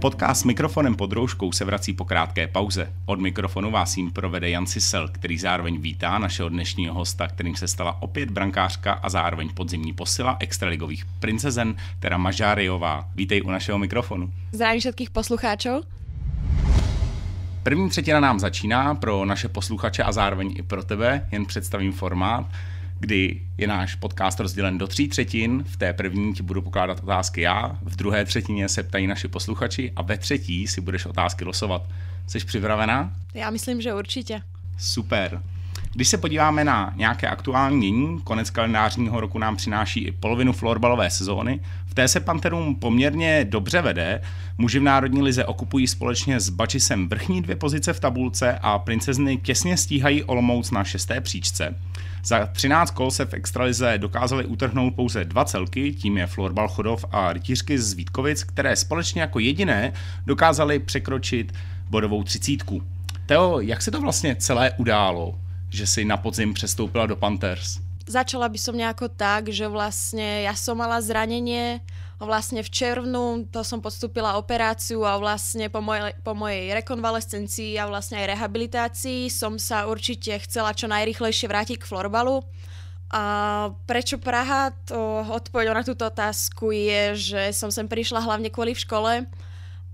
Podcast s mikrofonem pod rouškou se vrací po krátké pauze. Od mikrofonu vás jim provede Jan Sisel, který zároveň vítá našeho dnešního hosta, kterým se stala opět brankářka a zároveň podzimní posila extraligových princezen, teda Mažáriová. Vítej u našeho mikrofonu. Zdravím všetkých poslucháčov. První třetina nám začíná pro naše posluchače a zároveň i pro tebe. Jen představím formát kdy je náš podcast rozdělen do tří třetin. V té první ti budu pokládat otázky já, v druhé třetině se ptají naši posluchači a ve třetí si budeš otázky losovat. Jsi připravená? Já myslím, že určitě. Super. Když se podíváme na nějaké aktuální dění, konec kalendářního roku nám přináší i polovinu florbalové sezóny. V té se Panterům poměrně dobře vede. Muži v Národní lize okupují společně s Bačisem vrchní dvě pozice v tabulce a princezny těsně stíhají Olomouc na šesté příčce. Za 13 kol se v extralize dokázali utrhnout pouze dva celky, tím je Florbal Chodov a Rytířky z Vítkovic, které společně jako jediné dokázali překročit bodovou třicítku. Teo, jak se to vlastně celé událo, že si na podzim přestoupila do Panthers? Začala by som nejako tak, že vlastne ja som mala zranenie, vlastne v červnu to som podstúpila operáciu a vlastne po mojej, po mojej rekonvalescencii a vlastne aj rehabilitácii som sa určite chcela čo najrychlejšie vrátiť k florbalu. A prečo Praha? To odpoveď na túto otázku je, že som sem prišla hlavne kvôli v škole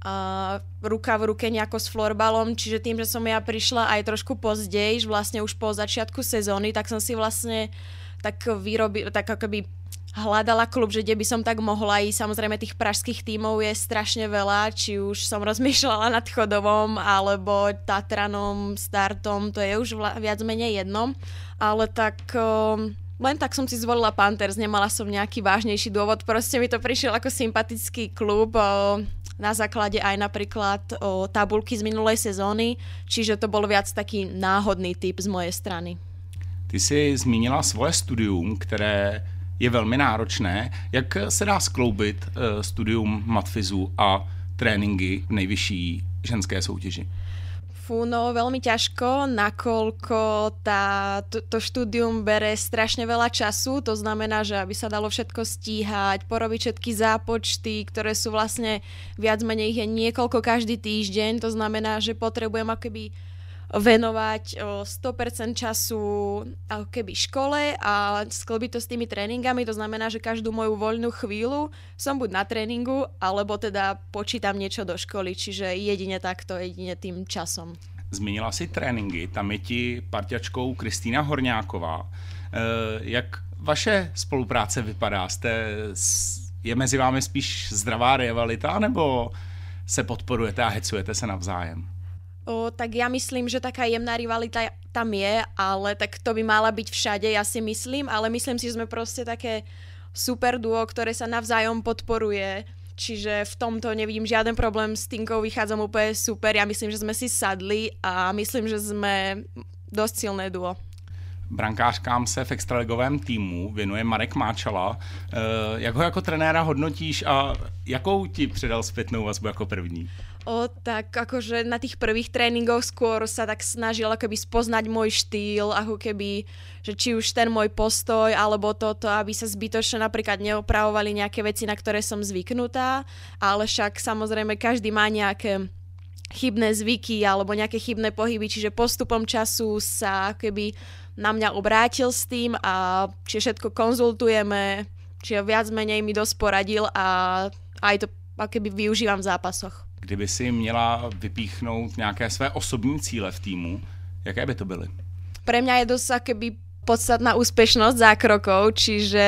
a ruka v ruke nejako s florbalom, čiže tým, že som ja prišla aj trošku pozdej, vlastne už po začiatku sezóny, tak som si vlastne tak vyrobil, tak akoby hľadala klub, že kde by som tak mohla ísť. Samozrejme tých pražských tímov je strašne veľa, či už som rozmýšľala nad Chodovom alebo Tatranom, Startom, to je už viac menej jedno. Ale tak um, len tak som si zvolila Panthers, nemala som nejaký vážnejší dôvod, proste mi to prišiel ako sympatický klub na základe aj napríklad tabulky z minulej sezóny, čiže to bol viac taký náhodný typ z mojej strany. Ty jsi zmínila svoje studium, které je velmi náročné. Jak se dá skloubit uh, studium matfizu a tréninky v nejvyšší ženské soutěži? Fú, no veľmi ťažko, nakoľko tá, to, to štúdium bere strašne veľa času, to znamená, že aby sa dalo všetko stíhať, porobiť všetky zápočty, ktoré sú vlastne viac menej ich je niekoľko každý týždeň, to znamená, že potrebujem akoby venovať 100% času ako keby škole a sklbiť to s tými tréningami. To znamená, že každú moju voľnú chvíľu som buď na tréningu, alebo teda počítam niečo do školy, čiže jedine takto, jedine tým časom. Zmínila si tréninky, tam je ti parťačkou Kristýna Horňáková. E, jak vaše spolupráce vypadá? Jste, je mezi vámi spíš zdravá rivalita, nebo se podporujete a hecujete se navzájem? O, tak ja myslím, že taká jemná rivalita tam je, ale tak to by mala byť všade, ja si myslím, ale myslím si, že sme proste také super duo, ktoré sa navzájom podporuje, čiže v tomto nevidím žiaden problém, s Tinkou vychádzam úplne super, ja myslím, že sme si sadli a myslím, že sme dosť silné duo. Brankářkám se v extraligovém týmu věnuje Marek Máčala. E, jak ho jako trenéra hodnotíš a jakou ti předal zpětnou vazbu jako první? O, tak akože na tých prvých tréningoch skôr sa tak snažil akoby spoznať môj štýl, ako keby, že či už ten môj postoj, alebo toto, aby sa zbytočne napríklad neopravovali nejaké veci, na ktoré som zvyknutá, ale však samozrejme každý má nejaké chybné zvyky alebo nejaké chybné pohyby, čiže postupom času sa keby na mňa obrátil s tým a či všetko konzultujeme, čiže viac menej mi dosť poradil a aj to keby využívam v zápasoch. Kdyby si měla vypíchnout nějaké své osobní cíle v týmu, jaké by to byly? Pre mňa je dosť keby podstatná úspešnosť zákrokov, čiže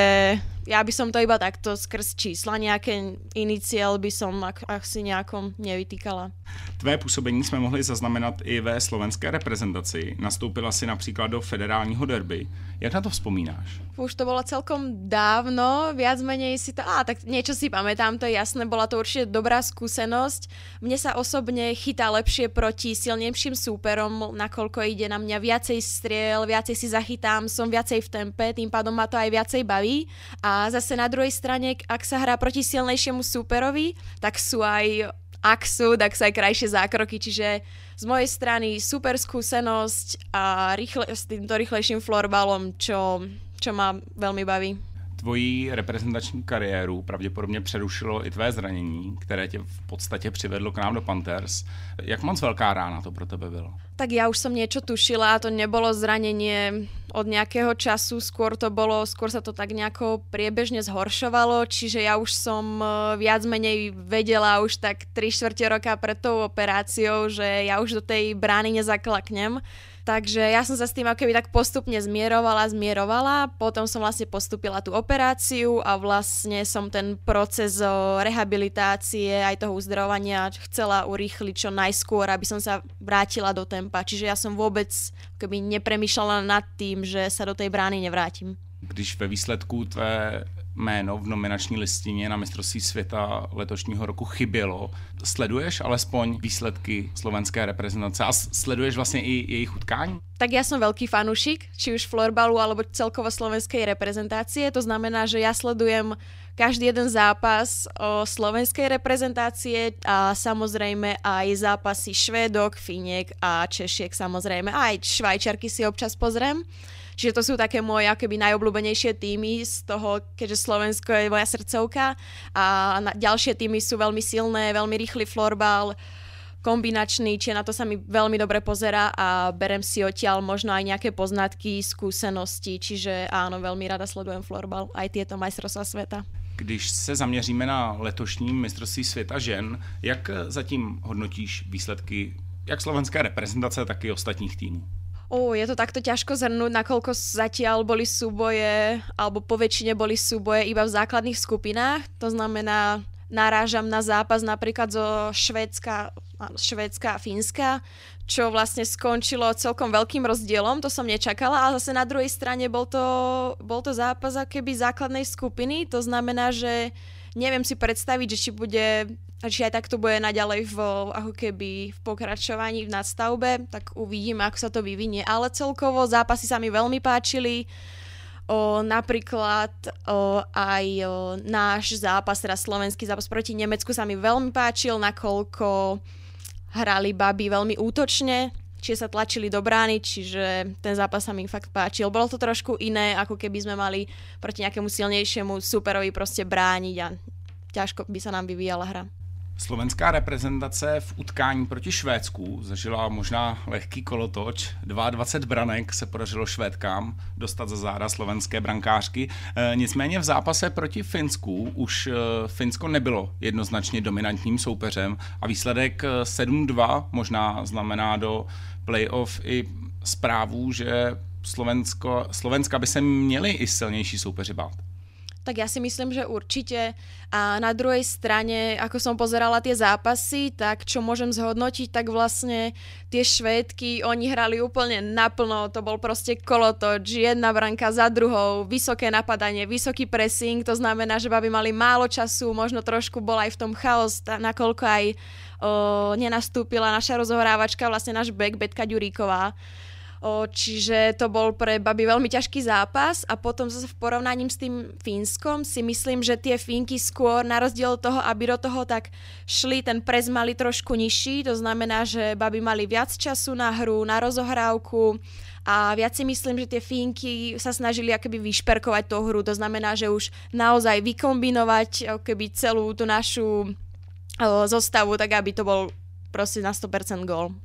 ja by som to iba takto skrz čísla, nejaké iniciál by som ak, asi nejakom nevytýkala. Tvé působení jsme mohli zaznamenat i ve slovenské reprezentaci. Nastoupila si například do federálního derby. Jak na to vzpomínáš? Už to bolo celkom dávno, viac menej si to... Á, tak niečo si pamätám, to je jasné, bola to určite dobrá skúsenosť. Mne sa osobne chytá lepšie proti silnejším súperom, nakoľko ide na mňa viacej striel, viacej si zachytám, som viacej v tempe, tým pádom ma to aj viacej baví. A zase na druhej strane, ak sa hrá proti silnejšiemu súperovi, tak sú aj ak sú, tak sa aj krajšie zákroky, čiže z mojej strany super skúsenosť a rýchle, s týmto rýchlejším florbalom, čo, čo ma veľmi baví. tvoji reprezentační kariéru pravděpodobně přerušilo i tvé zranění, které tě v podstatě přivedlo k nám do Panthers. Jak moc velká rána to pro tebe bylo? Tak ja už som niečo tušila, to nebolo zranenie od nejakého času, skôr to bolo, skôr sa to tak nejako priebežne zhoršovalo, čiže ja už som e, viac menej vedela už tak 3 čtvrte roka pred tou operáciou, že ja už do tej brány nezaklaknem. Takže ja som sa s tým akoby tak postupne zmierovala, zmierovala, potom som vlastne postupila tú operáciu a vlastne som ten proces rehabilitácie aj toho uzdravovania chcela urýchliť čo najskôr, aby som sa vrátila do tempa. Čiže ja som vôbec akoby nepremýšľala nad tým, že sa do tej brány nevrátim. Když ve výsledku tvé jméno v nominační listině na mistrovství světa letošního roku chybělo. Sleduješ alespoň výsledky slovenské reprezentace a sleduješ vlastně i jejich utkání? Tak ja som veľký fanúšik, či už florbalu alebo celkovo slovenskej reprezentácie. To znamená, že ja sledujem každý jeden zápas o slovenskej reprezentácie a samozrejme aj zápasy Švédok, Finiek a Češiek samozrejme. Aj Švajčarky si občas pozriem. Čiže to sú také moje akoby najobľúbenejšie týmy z toho, keďže Slovensko je moja srdcovka a na, ďalšie týmy sú veľmi silné, veľmi rýchly florbal, kombinačný, čiže na to sa mi veľmi dobre pozera a berem si odtiaľ možno aj nejaké poznatky, skúsenosti, čiže áno, veľmi rada sledujem florbal, aj tieto majstrovstvá sveta. Když se zaměříme na letošní mistrovství světa žen, jak zatím hodnotíš výsledky jak slovenské reprezentace, tak i ostatních týmů? O, je to takto ťažko zhrnúť, nakoľko zatiaľ boli súboje, alebo po väčšine boli súboje iba v základných skupinách. To znamená, narážam na zápas napríklad zo Švédska, Švédska a Fínska, čo vlastne skončilo celkom veľkým rozdielom, to som nečakala, a zase na druhej strane bol to, bol to zápas keby základnej skupiny, to znamená, že neviem si predstaviť, že či bude či aj takto bude naďalej v, ako keby v pokračovaní v nadstavbe, tak uvidíme, ako sa to vyvinie. Ale celkovo zápasy sa mi veľmi páčili. O, napríklad o, aj o, náš zápas, teda slovenský zápas proti Nemecku sa mi veľmi páčil, nakoľko hrali baby veľmi útočne, čiže sa tlačili do brány, čiže ten zápas sa mi fakt páčil. Bolo to trošku iné, ako keby sme mali proti nejakému silnejšiemu superovi proste brániť a ťažko by sa nám vyvíjala hra. Slovenská reprezentace v utkání proti Švédsku zažila možná lehký kolotoč. 22 branek se podařilo Švédkám dostat za záda slovenské brankářky. E, nicméně v zápase proti Finsku už e, Finsko nebylo jednoznačně dominantním soupeřem a výsledek 7-2 e, možná znamená do playoff i zprávu, že Slovensko, Slovenska by se měli i silnější soupeři bát tak ja si myslím, že určite. A na druhej strane, ako som pozerala tie zápasy, tak čo môžem zhodnotiť, tak vlastne tie švédky, oni hrali úplne naplno, to bol proste kolotoč, jedna branka za druhou, vysoké napadanie, vysoký pressing, to znamená, že baby mali málo času, možno trošku bol aj v tom chaos, nakoľko aj o, nenastúpila naša rozohrávačka, vlastne náš back, Betka Ďuríková čiže to bol pre baby veľmi ťažký zápas a potom zase v porovnaní s tým Fínskom si myslím, že tie Fínky skôr na rozdiel toho, aby do toho tak šli, ten prez mali trošku nižší, to znamená, že baby mali viac času na hru, na rozohrávku a viac si myslím, že tie Fínky sa snažili akoby vyšperkovať tú hru, to znamená, že už naozaj vykombinovať keby celú tú našu zostavu, tak aby to bol proste na 100% gól.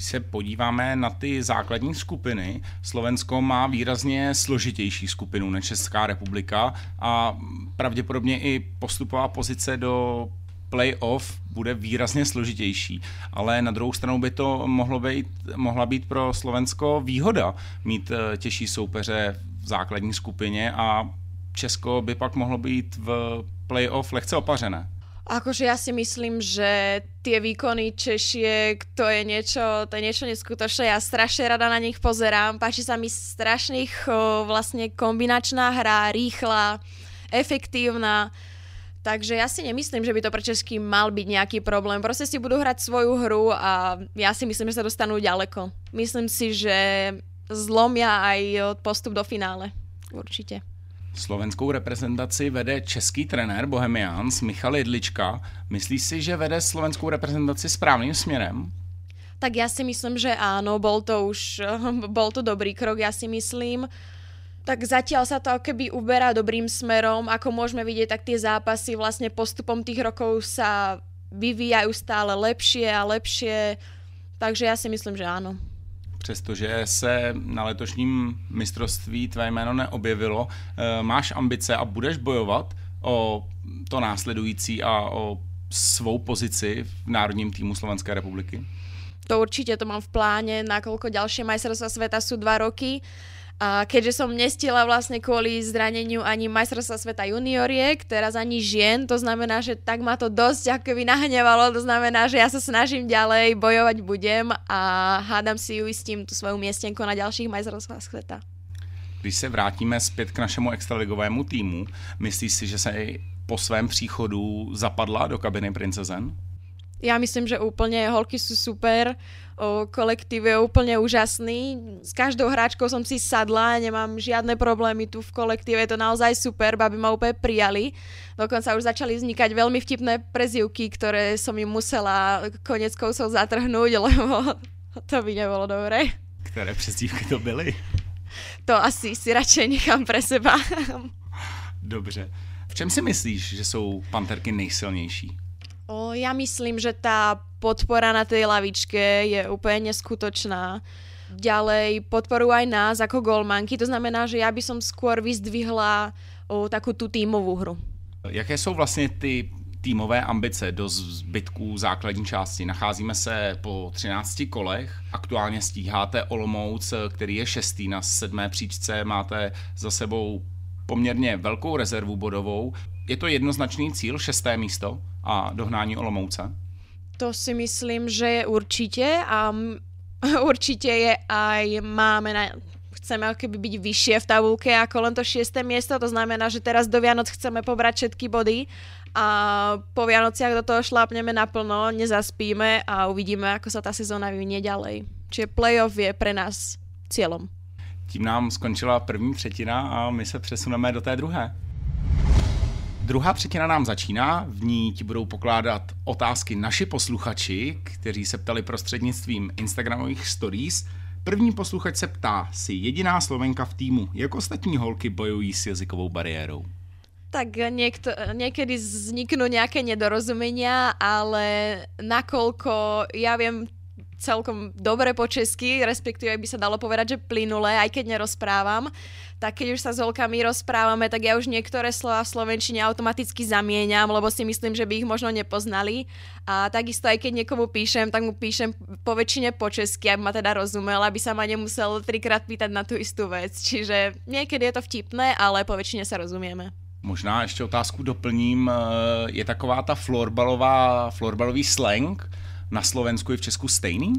Když se podíváme na ty základní skupiny, Slovensko má výrazně složitější skupinu než Česká republika a pravděpodobně i postupová pozice do playoff bude výrazně složitější, ale na druhou stranu by to mohlo být, mohla být pro Slovensko výhoda mít eh, těžší soupeře v základní skupině a Česko by pak mohlo být v playoff lehce opařené. Akože ja si myslím, že tie výkony Češiek, to je niečo, to je niečo neskutočné. Ja strašne rada na nich pozerám. Páči sa mi strašne ich vlastne kombinačná hra, rýchla, efektívna. Takže ja si nemyslím, že by to pre Česky mal byť nejaký problém. Proste si budú hrať svoju hru a ja si myslím, že sa dostanú ďaleko. Myslím si, že zlomia aj postup do finále. Určite. Slovenskou reprezentaci vede český trenér Bohemians Michal Jedlička. Myslíš si, že vede slovenskou reprezentaci správným směrem? Tak ja si myslím, že áno, bol to už bol to dobrý krok, ja si myslím. tak zatiaľ sa to keby uberá dobrým smerom. Ako môžeme vidieť, tak tie zápasy vlastne postupom tých rokov sa vyvíjajú stále lepšie a lepšie. Takže ja si myslím, že áno. Přestože se na letošním mistrovství tvé jméno neobjevilo, eh, máš ambice a budeš bojovat o to následující a o svou pozici v národním týmu Slovenské republiky? To určite, to mám v pláne, nakoľko ďalšie majstrovstvá sveta sú dva roky. A keďže som nestila vlastne kvôli zraneniu ani majstrovstva sveta junioriek, teraz ani žien, to znamená, že tak ma to dosť ako by nahnevalo, to znamená, že ja sa snažím ďalej, bojovať budem a hádam si uistím tú svoju miestenku na ďalších majstrovstvách sveta. Když se vrátíme zpět k našemu extraligovému týmu, myslíš si, že se po svém příchodu zapadla do kabiny princezen? Ja myslím, že úplne holky sú super, o, kolektív je úplne úžasný. S každou hráčkou som si sadla, nemám žiadne problémy tu v kolektíve, je to naozaj super, baby ma úplne prijali. Dokonca už začali vznikať veľmi vtipné prezivky, ktoré som im musela konec kousov zatrhnúť, lebo to by nebolo dobré. Ktoré přezdívky to byly? To asi si radšej nechám pre seba. Dobře. V čem si myslíš, že jsou panterky nejsilnější? O, ja myslím, že tá podpora na tej lavičke je úplne neskutočná. Ďalej podporujú aj nás ako golmanky, to znamená, že ja by som skôr vyzdvihla o, takú tú tímovú hru. Jaké jsou vlastně ty týmové ambice do zbytků základní části. Nacházíme se po 13 kolech, aktuálně stíháte Olomouc, který je šestý na sedmé příčce, máte za sebou poměrně velkou rezervu bodovou. Je to jednoznačný cíl, šesté místo a dohnání Olomouce? To si myslím, že je určite a určite je aj máme na, chceme keby byť vyššie v tabulke ako len to šiesté miesto, to znamená, že teraz do Vianoc chceme pobrať všetky body a po Vianociach do toho šlápneme naplno, nezaspíme a uvidíme, ako sa tá sezóna vyvinie ďalej. Čiže playoff je pre nás cieľom. Tím nám skončila první třetina a my se přesuneme do té druhé. Druhá třetina nám začíná, v ní ti budou pokládat otázky naši posluchači, kteří se ptali prostřednictvím Instagramových stories. První posluchač se ptá, si jediná Slovenka v týmu, jak ostatní holky bojují s jazykovou bariérou? Tak niekto, niekedy vzniknú nejaké nedorozumenia, ale nakoľko ja viem celkom dobre po česky, respektíve by sa dalo povedať, že plynule, aj keď nerozprávam, tak keď už sa s holkami rozprávame, tak ja už niektoré slova v slovenčine automaticky zamieňam, lebo si myslím, že by ich možno nepoznali. A takisto aj keď niekomu píšem, tak mu píšem po väčšine po česky, aby ma teda rozumel, aby sa ma nemusel trikrát pýtať na tú istú vec. Čiže niekedy je to vtipné, ale po väčšine sa rozumieme. Možná ještě otázku doplním. Je taková ta florbalová, florbalový slang na Slovensku i v Česku stejný?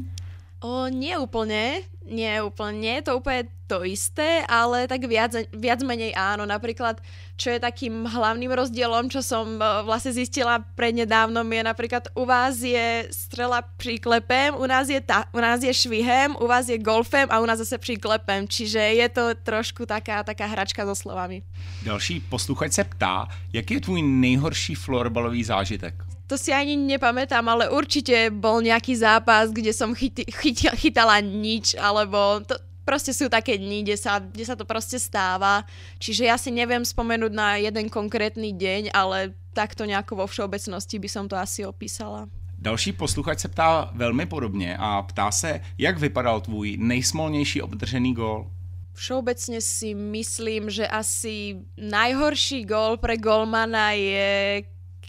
O, nie úplne, nie úplne, nie je to úplne to isté, ale tak viac, viac menej áno. Napríklad, čo je takým hlavným rozdielom, čo som vlastne zistila prednedávnom, je napríklad u vás je strela príklepem, u nás je, ta, u nás je švihem, u vás je golfem a u nás zase príklepem. Čiže je to trošku taká, taká hračka so slovami. Další posluchač se ptá, jaký je tvůj nejhorší florbalový zážitek? To si ani nepamätám, ale určite bol nejaký zápas, kde som chyti, chyti, chytala nič, alebo to, proste sú také dni, kde sa, kde sa to proste stáva. Čiže ja si neviem spomenúť na jeden konkrétny deň, ale takto nejako vo všeobecnosti by som to asi opísala. Další posluchač se ptá velmi podobně a ptá se, jak vypadal tvůj nejsmolnější obdržený gól? Všeobecne si myslím, že asi najhorší gól pre golmana je,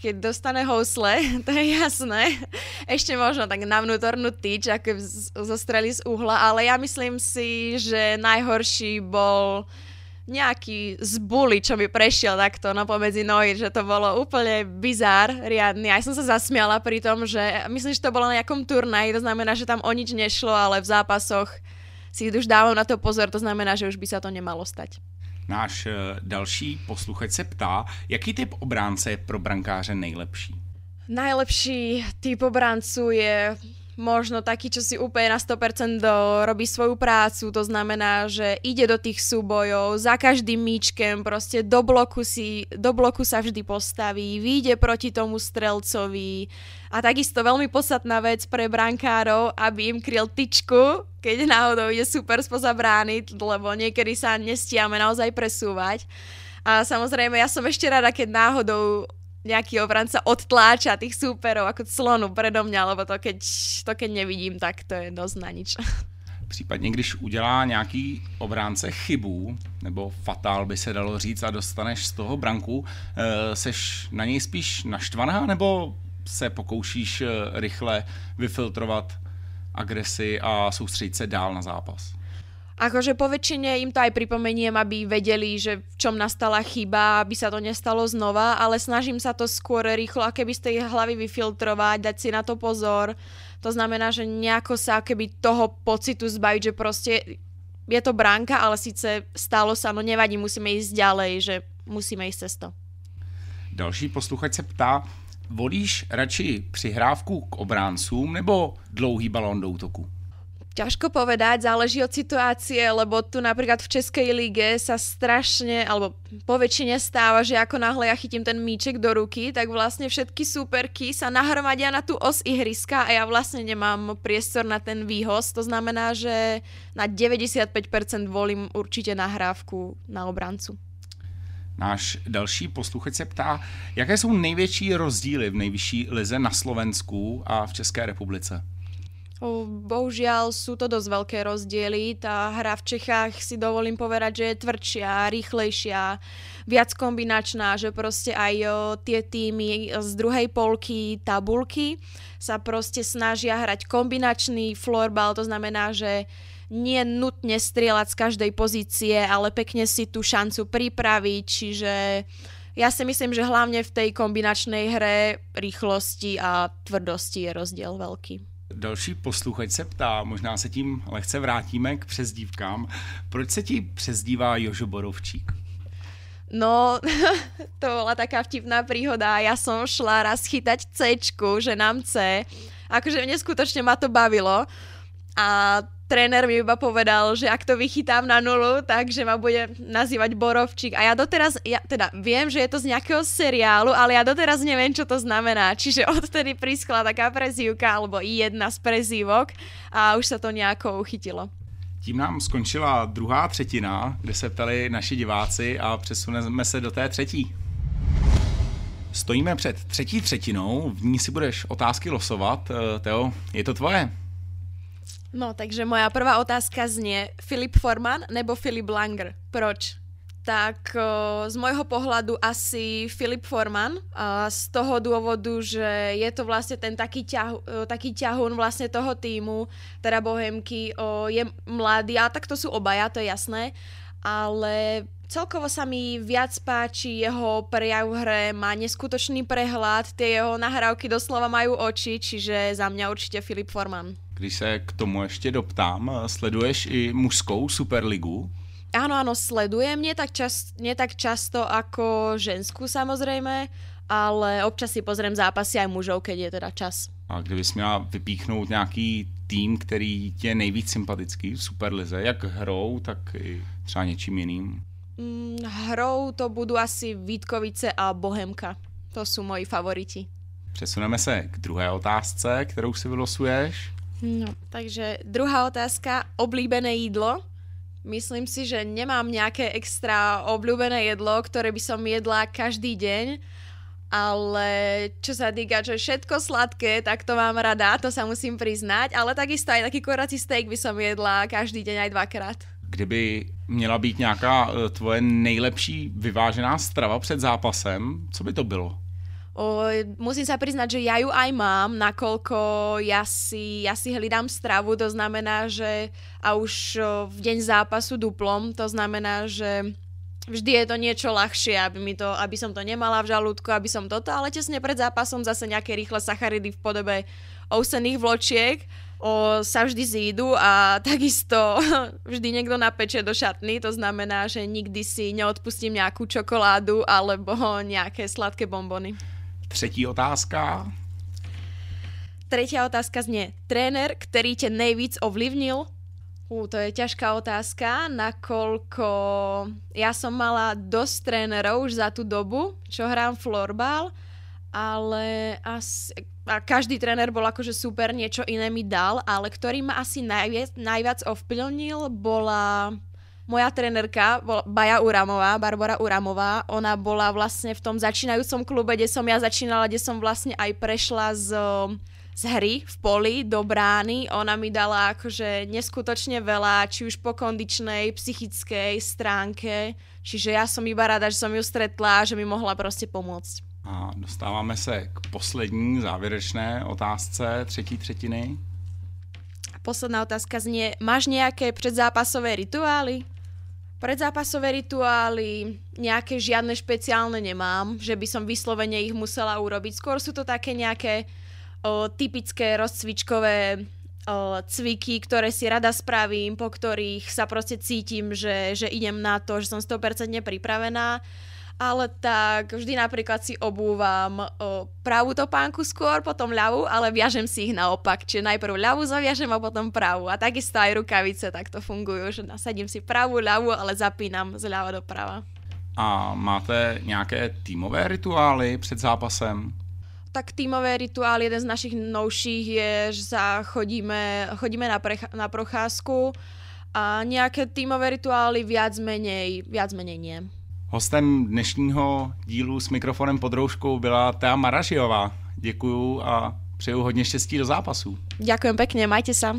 keď dostane housle, to je jasné. Ešte možno tak na vnútornú tyč, ako zostreli z uhla, ale ja myslím si, že najhorší bol nejaký z bully, čo mi prešiel takto no pomedzi nohy, že to bolo úplne bizár riadny. Aj som sa zasmiala pri tom, že myslím, že to bolo na nejakom turnaji, to znamená, že tam o nič nešlo, ale v zápasoch si už dávam na to pozor, to znamená, že už by sa to nemalo stať. Náš eh, další posluchač se ptá, jaký typ obránce je pro brankáře nejlepší? Najlepší typ obráncu je možno taký, čo si úplne na 100% do, robí svoju prácu, to znamená, že ide do tých súbojov, za každým míčkem proste do bloku, si, do bloku sa vždy postaví, vyjde proti tomu strelcovi a takisto veľmi podstatná vec pre brankárov, aby im kryl tyčku, keď náhodou ide super spoza brány, lebo niekedy sa nestiame naozaj presúvať. A samozrejme, ja som ešte rada, keď náhodou nejaký obranca odtláča tých súperov ako slonu predo mňa, lebo to keď, to keď nevidím, tak to je dosť na nič. Případně, když udělá nějaký obránce chybu, nebo fatál by se dalo říct a dostaneš z toho branku, eh, seš na něj spíš naštvaná, nebo se pokoušíš eh, rychle vyfiltrovat agresi a soustředit se dál na zápas? Akože po väčšine im to aj pripomeniem, aby vedeli, že v čom nastala chyba, aby sa to nestalo znova, ale snažím sa to skôr rýchlo, keby z tej hlavy vyfiltrovať, dať si na to pozor. To znamená, že nejako sa keby toho pocitu zbaviť, že proste je to bránka, ale síce stalo sa, no nevadí, musíme ísť ďalej, že musíme ísť to. Další posluchač se ptá, volíš radši přihrávku k obráncům nebo dlouhý balón do útoku? Ťažko povedať, záleží od situácie, lebo tu napríklad v Českej lige sa strašne, alebo po väčšine stáva, že ako náhle ja chytím ten míček do ruky, tak vlastne všetky súperky sa nahromadia na tú os ihriska a ja vlastne nemám priestor na ten výhoz. To znamená, že na 95% volím určite nahrávku na obrancu. Náš další posluchač se ptá, jaké jsou největší rozdíly v nejvyšší lize na Slovensku a v České republice? Bohužiaľ sú to dosť veľké rozdiely. Tá hra v Čechách si dovolím povedať, že je tvrdšia, rýchlejšia, viac kombinačná, že proste aj o, tie týmy z druhej polky tabulky sa proste snažia hrať kombinačný florbal, to znamená, že nie nutne strieľať z každej pozície, ale pekne si tú šancu pripraviť, čiže ja si myslím, že hlavne v tej kombinačnej hre rýchlosti a tvrdosti je rozdiel veľký. Další posluchač se ptá, možná se tím lehce vrátíme k přezdívkám. Proč se ti přezdívá Jožo Borovčík? No, to bola taká vtipná príhoda. Ja som šla raz chytať C, že nám C. Akože neskutočne ma to bavilo. A tréner mi iba povedal, že ak to vychytám na nulu, takže ma bude nazývať Borovčík. A ja doteraz, ja teda viem, že je to z nejakého seriálu, ale ja doteraz neviem, čo to znamená. Čiže odtedy priskla taká prezývka, alebo jedna z prezývok a už sa to nejako uchytilo. Tím nám skončila druhá třetina, kde se ptali naši diváci a přesuneme se do té třetí. Stojíme před třetí třetinou, v ní si budeš otázky losovat. Eh, Teo, je to tvoje? No, takže moja prvá otázka znie Filip Forman nebo Filip Langer? Proč? Tak z môjho pohľadu asi Filip Forman a z toho dôvodu, že je to vlastne ten taký, ťah, taký ťahun vlastne toho týmu, teda Bohemky, je mladý, a tak to sú obaja, to je jasné, ale celkovo sa mi viac páči jeho prejav v hre, má neskutočný prehľad, tie jeho nahrávky doslova majú oči, čiže za mňa určite Filip Forman. Když se k tomu ještě doptám, sleduješ i mužskou superligu? Áno, áno, sledujem, nie tak, čas, nie tak často ako ženskú samozrejme, ale občas si pozriem zápasy aj mužov, keď je teda čas. A kdybys měla vypíchnout nějaký tým, který ti je nejvíc sympatický v Superlize, jak hrou, tak i třeba něčím jiným? Mm, hrou to budú asi Vítkovice a Bohemka. To sú moji favoriti. Přesuneme se k druhé otázce, kterou si vylosuješ. No, takže druhá otázka, oblíbené jídlo. Myslím si, že nemám nejaké extra obľúbené jedlo, ktoré by som jedla každý deň, ale čo sa týka, že všetko sladké, tak to mám rada, to sa musím priznať, ale takisto aj taký korací steak by som jedla každý deň aj dvakrát. Kdyby měla být nějaká e, tvoje nejlepší vyvážená strava před zápasem, co by to bylo? O, musím sa priznať, že ja ju aj mám, nakoľko ja si, ja si hlídam stravu, to znamená, že a už v deň zápasu duplom, to znamená, že vždy je to niečo ľahšie, aby, mi to, aby som to nemala v žalúdku, aby som toto, ale tesne pred zápasom zase nejaké rýchle sacharidy v podobe ousených vločiek o, sa vždy zídu a takisto vždy niekto napeče do šatny, to znamená, že nikdy si neodpustím nejakú čokoládu alebo nejaké sladké bombony. Třetí otázka. tretia otázka znie, tréner, ktorý ťa nejvíc ovlivnil? Ú, to je ťažká otázka, nakoľko ja som mala dosť trénerov už za tú dobu, čo hrám florbal, ale asi, a každý tréner bol akože super, niečo iné mi dal, ale ktorý ma asi najviac, najviac ovplyvnil bola moja trénerka, Baja Uramová, Barbara Uramová, ona bola vlastne v tom začínajúcom klube, kde som ja začínala, kde som vlastne aj prešla z z hry v poli do brány. Ona mi dala akože neskutočne veľa, či už po kondičnej, psychickej stránke. Čiže ja som iba rada, že som ju stretla a že mi mohla proste pomôcť. A dostáváme se k poslední závěrečné otázce třetí třetiny. Posledná otázka znie, máš nejaké predzápasové rituály? Predzápasové rituály, nejaké žiadne špeciálne nemám, že by som vyslovene ich musela urobiť. Skôr sú to také nejaké o, typické rozcvičkové o, cviky, ktoré si rada spravím, po ktorých sa proste cítim, že, že idem na to, že som 100% pripravená. Ale tak vždy napríklad si obúvam o, pravú topánku skôr, potom ľavú, ale viažem si ich naopak. Čiže najprv ľavú zaviažem a potom pravú. A takisto aj rukavice takto fungujú, že nasadím si pravú, ľavú, ale zapínam do prava. A máte nějaké týmové rituály před zápasem? tak tímové rituál, jeden z našich novších je, že sa chodíme, chodíme na, precha- na procházku a nejaké tímové rituály viac menej, viac menej nie. Hostem dnešního dílu s mikrofonem pod rouškou byla Tea Marašiová. Děkuju a přeju hodně štěstí do zápasu. Ďakujem pekne, majte sa.